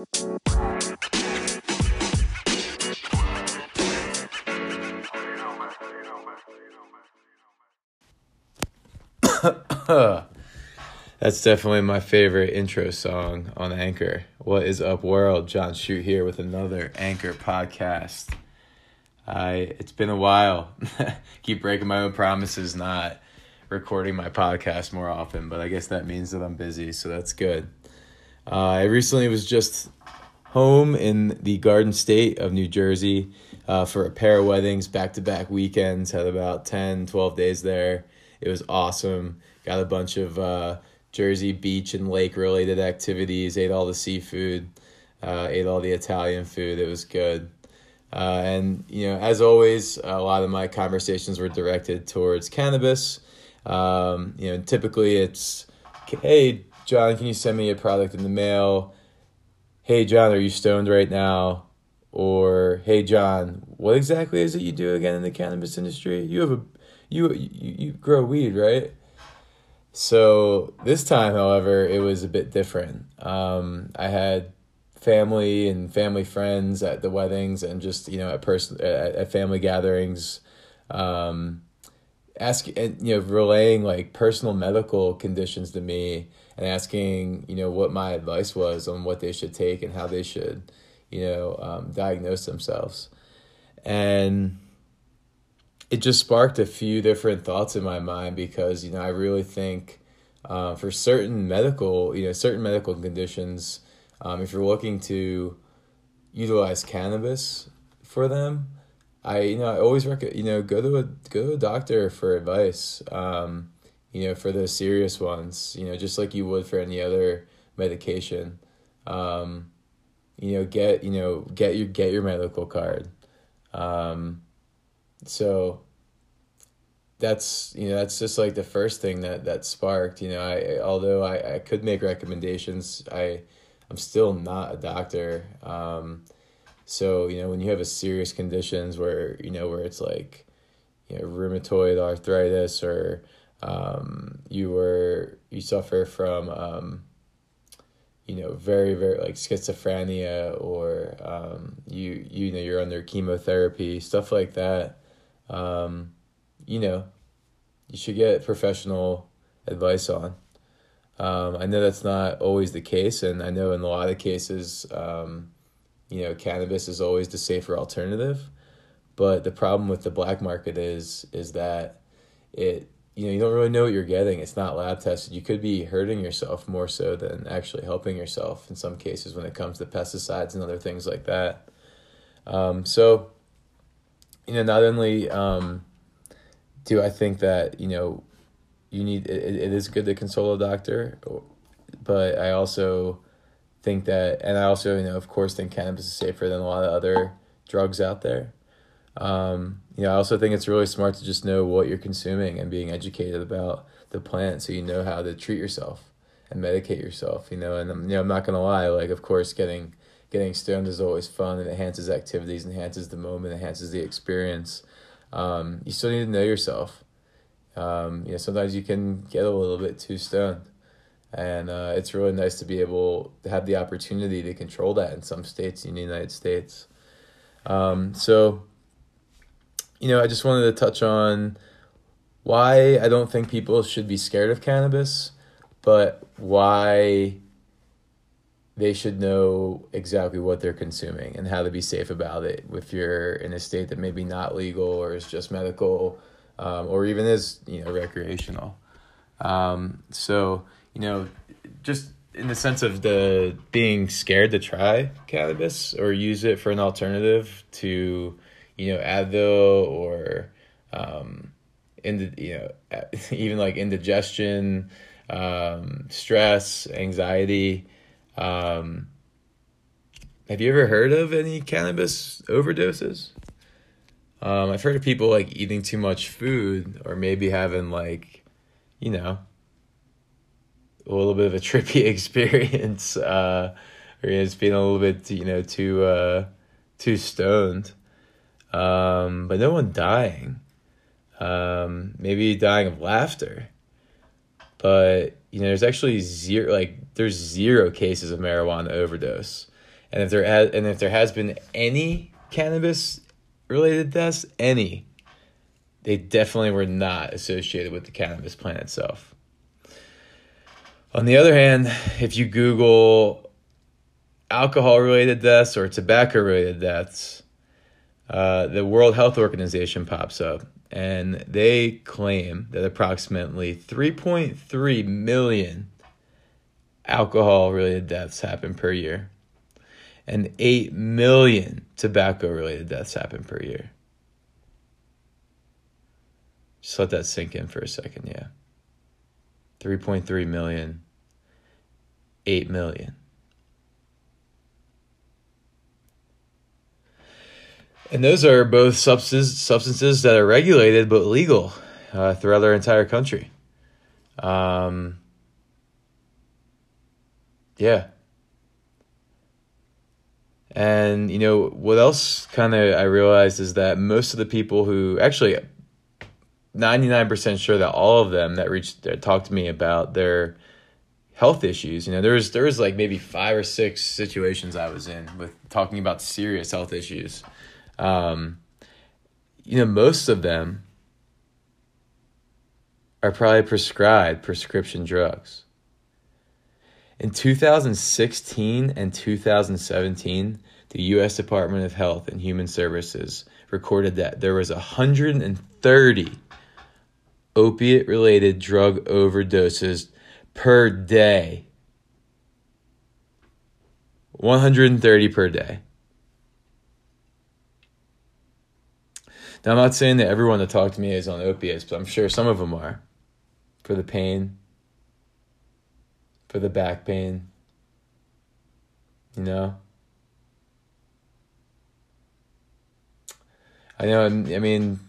That's definitely my favorite intro song on Anchor. What is up, world? John Shute here with another Anchor podcast. I it's been a while. Keep breaking my own promises, not recording my podcast more often, but I guess that means that I'm busy, so that's good. Uh, I recently was just home in the Garden State of New Jersey uh, for a pair of weddings, back to back weekends. Had about 10, 12 days there. It was awesome. Got a bunch of uh, Jersey beach and lake related activities. Ate all the seafood. Uh, ate all the Italian food. It was good. Uh, and you know, as always, a lot of my conversations were directed towards cannabis. Um, you know, typically it's, hey John, can you send me a product in the mail? Hey John, are you stoned right now? Or hey John, what exactly is it you do again in the cannabis industry? You have a you you, you grow weed, right? So this time, however, it was a bit different. Um, I had family and family friends at the weddings and just you know at person at, at family gatherings, um, asking you know relaying like personal medical conditions to me and asking you know what my advice was on what they should take and how they should you know um, diagnose themselves, and it just sparked a few different thoughts in my mind because you know I really think uh, for certain medical you know certain medical conditions um, if you're looking to utilize cannabis for them I you know I always recommend you know go to a go to a doctor for advice. Um, you know for those serious ones you know just like you would for any other medication. Um, you know get you know get your get your medical card. Um, so that's you know that's just like the first thing that that sparked you know i although i, I could make recommendations i i'm still not a doctor. Um, so you know when you have a serious conditions where you know where it's like you know rheumatoid arthritis or um, you were you suffer from um, you know very very like schizophrenia or um, you you know you're under chemotherapy stuff like that um, you know, you should get professional advice on. Um, I know that's not always the case, and I know in a lot of cases, um, you know, cannabis is always the safer alternative. But the problem with the black market is is that it you know you don't really know what you're getting. It's not lab tested. You could be hurting yourself more so than actually helping yourself in some cases when it comes to pesticides and other things like that. Um, so, you know, not only um, do I think that you know you need it, it is good to consult a doctor, but I also think that, and I also you know of course think cannabis is safer than a lot of other drugs out there. Um, you know, I also think it's really smart to just know what you're consuming and being educated about the plant, so you know how to treat yourself and medicate yourself. You know, and I'm, you know I'm not gonna lie, like of course getting getting stoned is always fun and enhances activities, enhances the moment, enhances the experience um, you still need to know yourself. Um, you know, sometimes you can get a little bit too stoned. And uh, it's really nice to be able to have the opportunity to control that in some states in the United States. Um, so, you know, I just wanted to touch on why I don't think people should be scared of cannabis, but why they should know exactly what they're consuming and how to be safe about it. If you're in a state that maybe not legal or is just medical, um, or even is you know recreational. Um, so you know, just in the sense of the being scared to try cannabis or use it for an alternative to you know Advil or um, in the, you know even like indigestion, um, stress, anxiety um, have you ever heard of any cannabis overdoses? Um, I've heard of people like eating too much food or maybe having like, you know, a little bit of a trippy experience, uh, or you know, just being a little bit, you know, too, uh, too stoned. Um, but no one dying. Um, maybe dying of laughter. But, you know, there's actually zero, like, there's zero cases of marijuana overdose. And if there has and if there has been any cannabis related deaths, any, they definitely were not associated with the cannabis plant itself. On the other hand, if you Google alcohol related deaths or tobacco related deaths, uh, the World Health Organization pops up and they claim that approximately 3.3 million alcohol related deaths happen per year and 8 million tobacco related deaths happen per year. Just let that sink in for a second, yeah. 3.3 million, 8 million. And those are both substances substances that are regulated but legal uh, throughout our entire country. Um, yeah. And you know what else? Kind of, I realized is that most of the people who actually, ninety nine percent sure that all of them that reached that talked to me about their health issues. You know, there was there was like maybe five or six situations I was in with talking about serious health issues um, you know, most of them are probably prescribed prescription drugs. In 2016 and 2017, the U.S. Department of Health and Human Services recorded that there was 130 opiate related drug overdoses per day. 130 per day. Now, I'm not saying that everyone that talked to me is on opiates, but I'm sure some of them are. For the pain, for the back pain, you know? I know, I mean,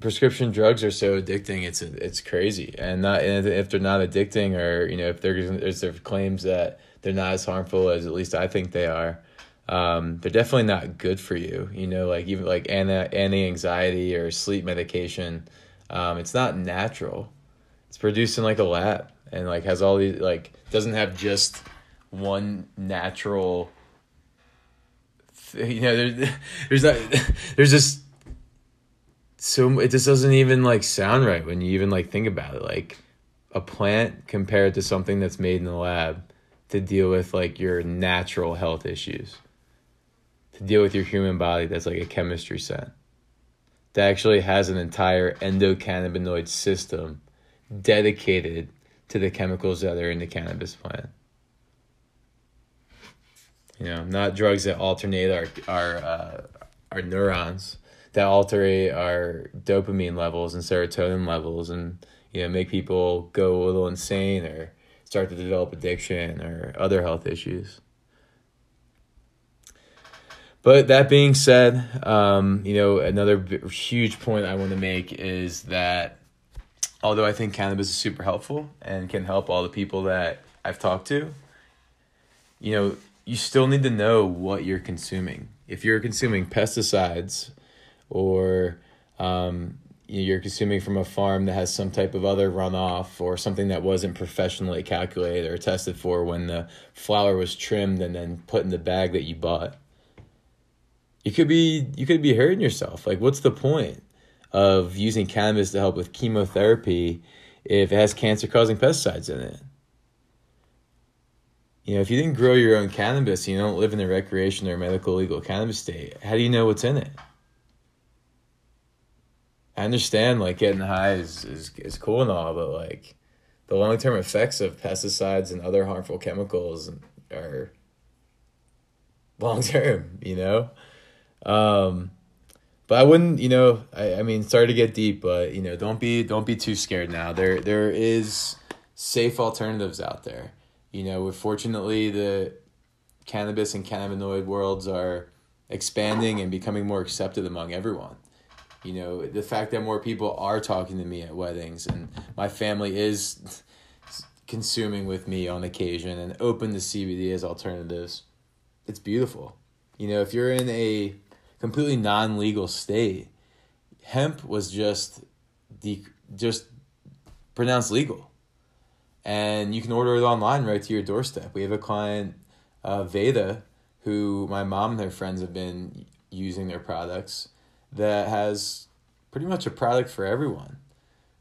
prescription drugs are so addicting. It's it's crazy, and not and if they're not addicting, or you know, if there's there claims that they're not as harmful as at least I think they are, um, they're definitely not good for you. You know, like even like anti anxiety or sleep medication. Um, it's not natural. It's produced in like a lab and like has all these like doesn't have just one natural. You know, there's there's not there's just so it just doesn't even like sound right when you even like think about it. Like a plant compared to something that's made in the lab to deal with like your natural health issues to deal with your human body that's like a chemistry set that actually has an entire endocannabinoid system dedicated to the chemicals that are in the cannabis plant. You know, not drugs that alternate our our uh, our neurons, that alter our dopamine levels and serotonin levels, and you know make people go a little insane or start to develop addiction or other health issues. But that being said, um, you know, another b- huge point I want to make is that although I think cannabis is super helpful and can help all the people that I've talked to, you know, you still need to know what you're consuming. If you're consuming pesticides or um, you're consuming from a farm that has some type of other runoff or something that wasn't professionally calculated or tested for when the flower was trimmed and then put in the bag that you bought you could be you could be hurting yourself. Like, what's the point of using cannabis to help with chemotherapy if it has cancer causing pesticides in it? You know, if you didn't grow your own cannabis, you don't live in a recreation or medical legal cannabis state. How do you know what's in it? I understand like getting high is, is, is cool and all, but like the long term effects of pesticides and other harmful chemicals are long term, you know? Um, but I wouldn't, you know, I, I mean, sorry to get deep, but you know, don't be don't be too scared now. There there is safe alternatives out there. You know, fortunately the cannabis and cannabinoid worlds are expanding and becoming more accepted among everyone. You know, the fact that more people are talking to me at weddings and my family is consuming with me on occasion and open to CBD as alternatives. It's beautiful. You know, if you're in a completely non-legal state, hemp was just the just pronounced legal, and you can order it online right to your doorstep. We have a client uh, Veda, who my mom and her friends have been using their products, that has pretty much a product for everyone.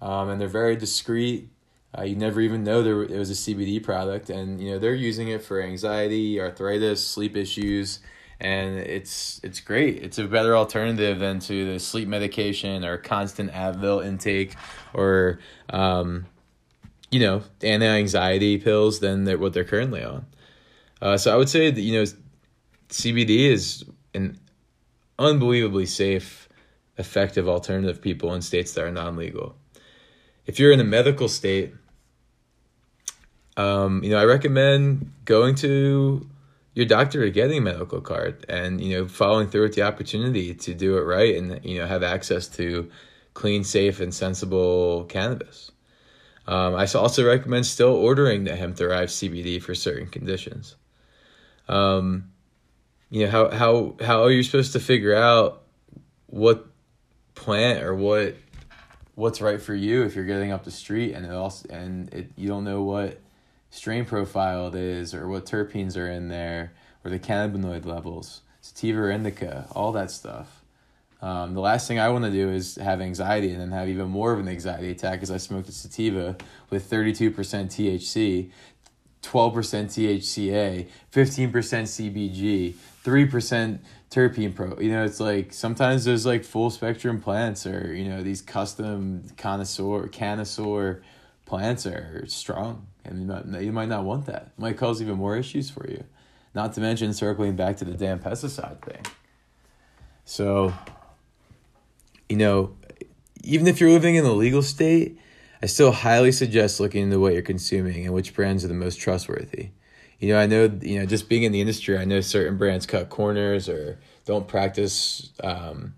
Um, and they're very discreet. Uh, you never even know there it was a CBD product, and you know they're using it for anxiety, arthritis, sleep issues, and it's it's great. It's a better alternative than to the sleep medication or constant Advil intake or um, you know anti anxiety pills than they're, what they're currently on. Uh, so I would say that you know CBD is an unbelievably safe, effective alternative people in states that are non legal. If you're in a medical state um, you know, I recommend going to your doctor or getting a medical card and, you know, following through with the opportunity to do it right and, you know, have access to clean, safe, and sensible cannabis. Um, I also recommend still ordering the hemp derived CBD for certain conditions. Um, you know, how, how, how are you supposed to figure out what plant or what what's right for you if you're getting up the street and it also and it you don't know what strain profile it is or what terpenes are in there or the cannabinoid levels, sativa indica, all that stuff. Um, the last thing I want to do is have anxiety and then have even more of an anxiety attack because I smoked a sativa with 32% THC, 12% THCA, 15% CBG, 3% terpene pro. You know, it's like sometimes there's like full spectrum plants or, you know, these custom connoisseur, connoisseur plants are strong and you might, you might not want that. It might cause even more issues for you. Not to mention circling back to the damn pesticide thing. So, you know, even if you're living in a legal state, I still highly suggest looking into what you're consuming and which brands are the most trustworthy. You know, I know, you know, just being in the industry, I know certain brands cut corners or don't practice, um,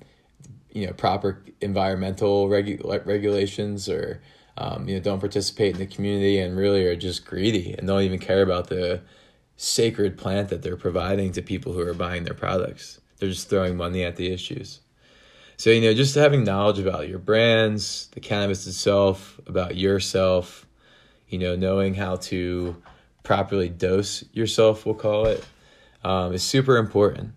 you know, proper environmental regu- regulations or um, you know, don't participate in the community and really are just greedy and don't even care about the sacred plant that they're providing to people who are buying their products. They're just throwing money at the issues. So, you know, just having knowledge about your brands, the cannabis itself, about yourself, you know, knowing how to properly dose yourself, we'll call it, um, is super important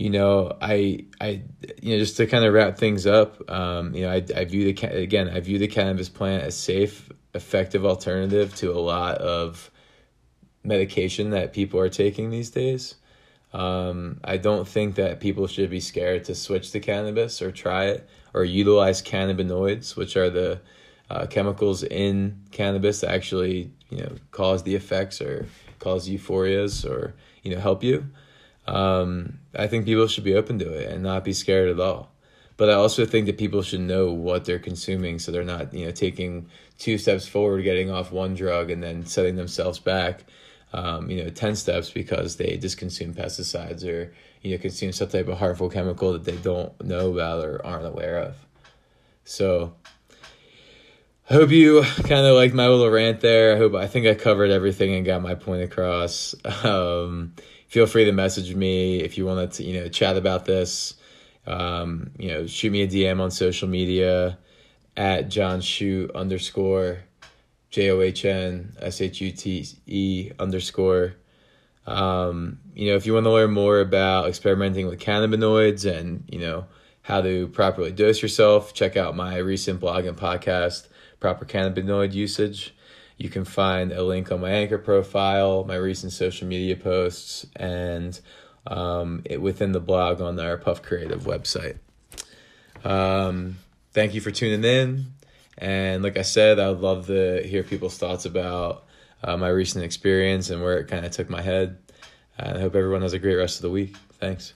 you know, I, I, you know, just to kind of wrap things up, um, you know, I, I view the again, I view the cannabis plant as safe, effective alternative to a lot of medication that people are taking these days. Um, I don't think that people should be scared to switch to cannabis or try it or utilize cannabinoids, which are the uh, chemicals in cannabis that actually you know cause the effects or cause euphorias or you know help you um, I think people should be open to it and not be scared at all. But I also think that people should know what they're consuming so they're not, you know, taking two steps forward, getting off one drug, and then setting themselves back, um, you know, 10 steps because they just consume pesticides or, you know, consume some type of harmful chemical that they don't know about or aren't aware of. So, I hope you kind of liked my little rant there. I hope I think I covered everything and got my point across. Um, feel free to message me if you want to, you know, chat about this. Um, you know, shoot me a DM on social media at John Shute underscore J O H N S H U T E underscore. Um, you know, if you want to learn more about experimenting with cannabinoids and, you know, how to properly dose yourself, check out my recent blog and podcast, Proper Cannabinoid Usage. You can find a link on my Anchor profile, my recent social media posts, and um, it, within the blog on our Puff Creative website. Um, thank you for tuning in. And like I said, I would love to hear people's thoughts about uh, my recent experience and where it kind of took my head. I hope everyone has a great rest of the week. Thanks.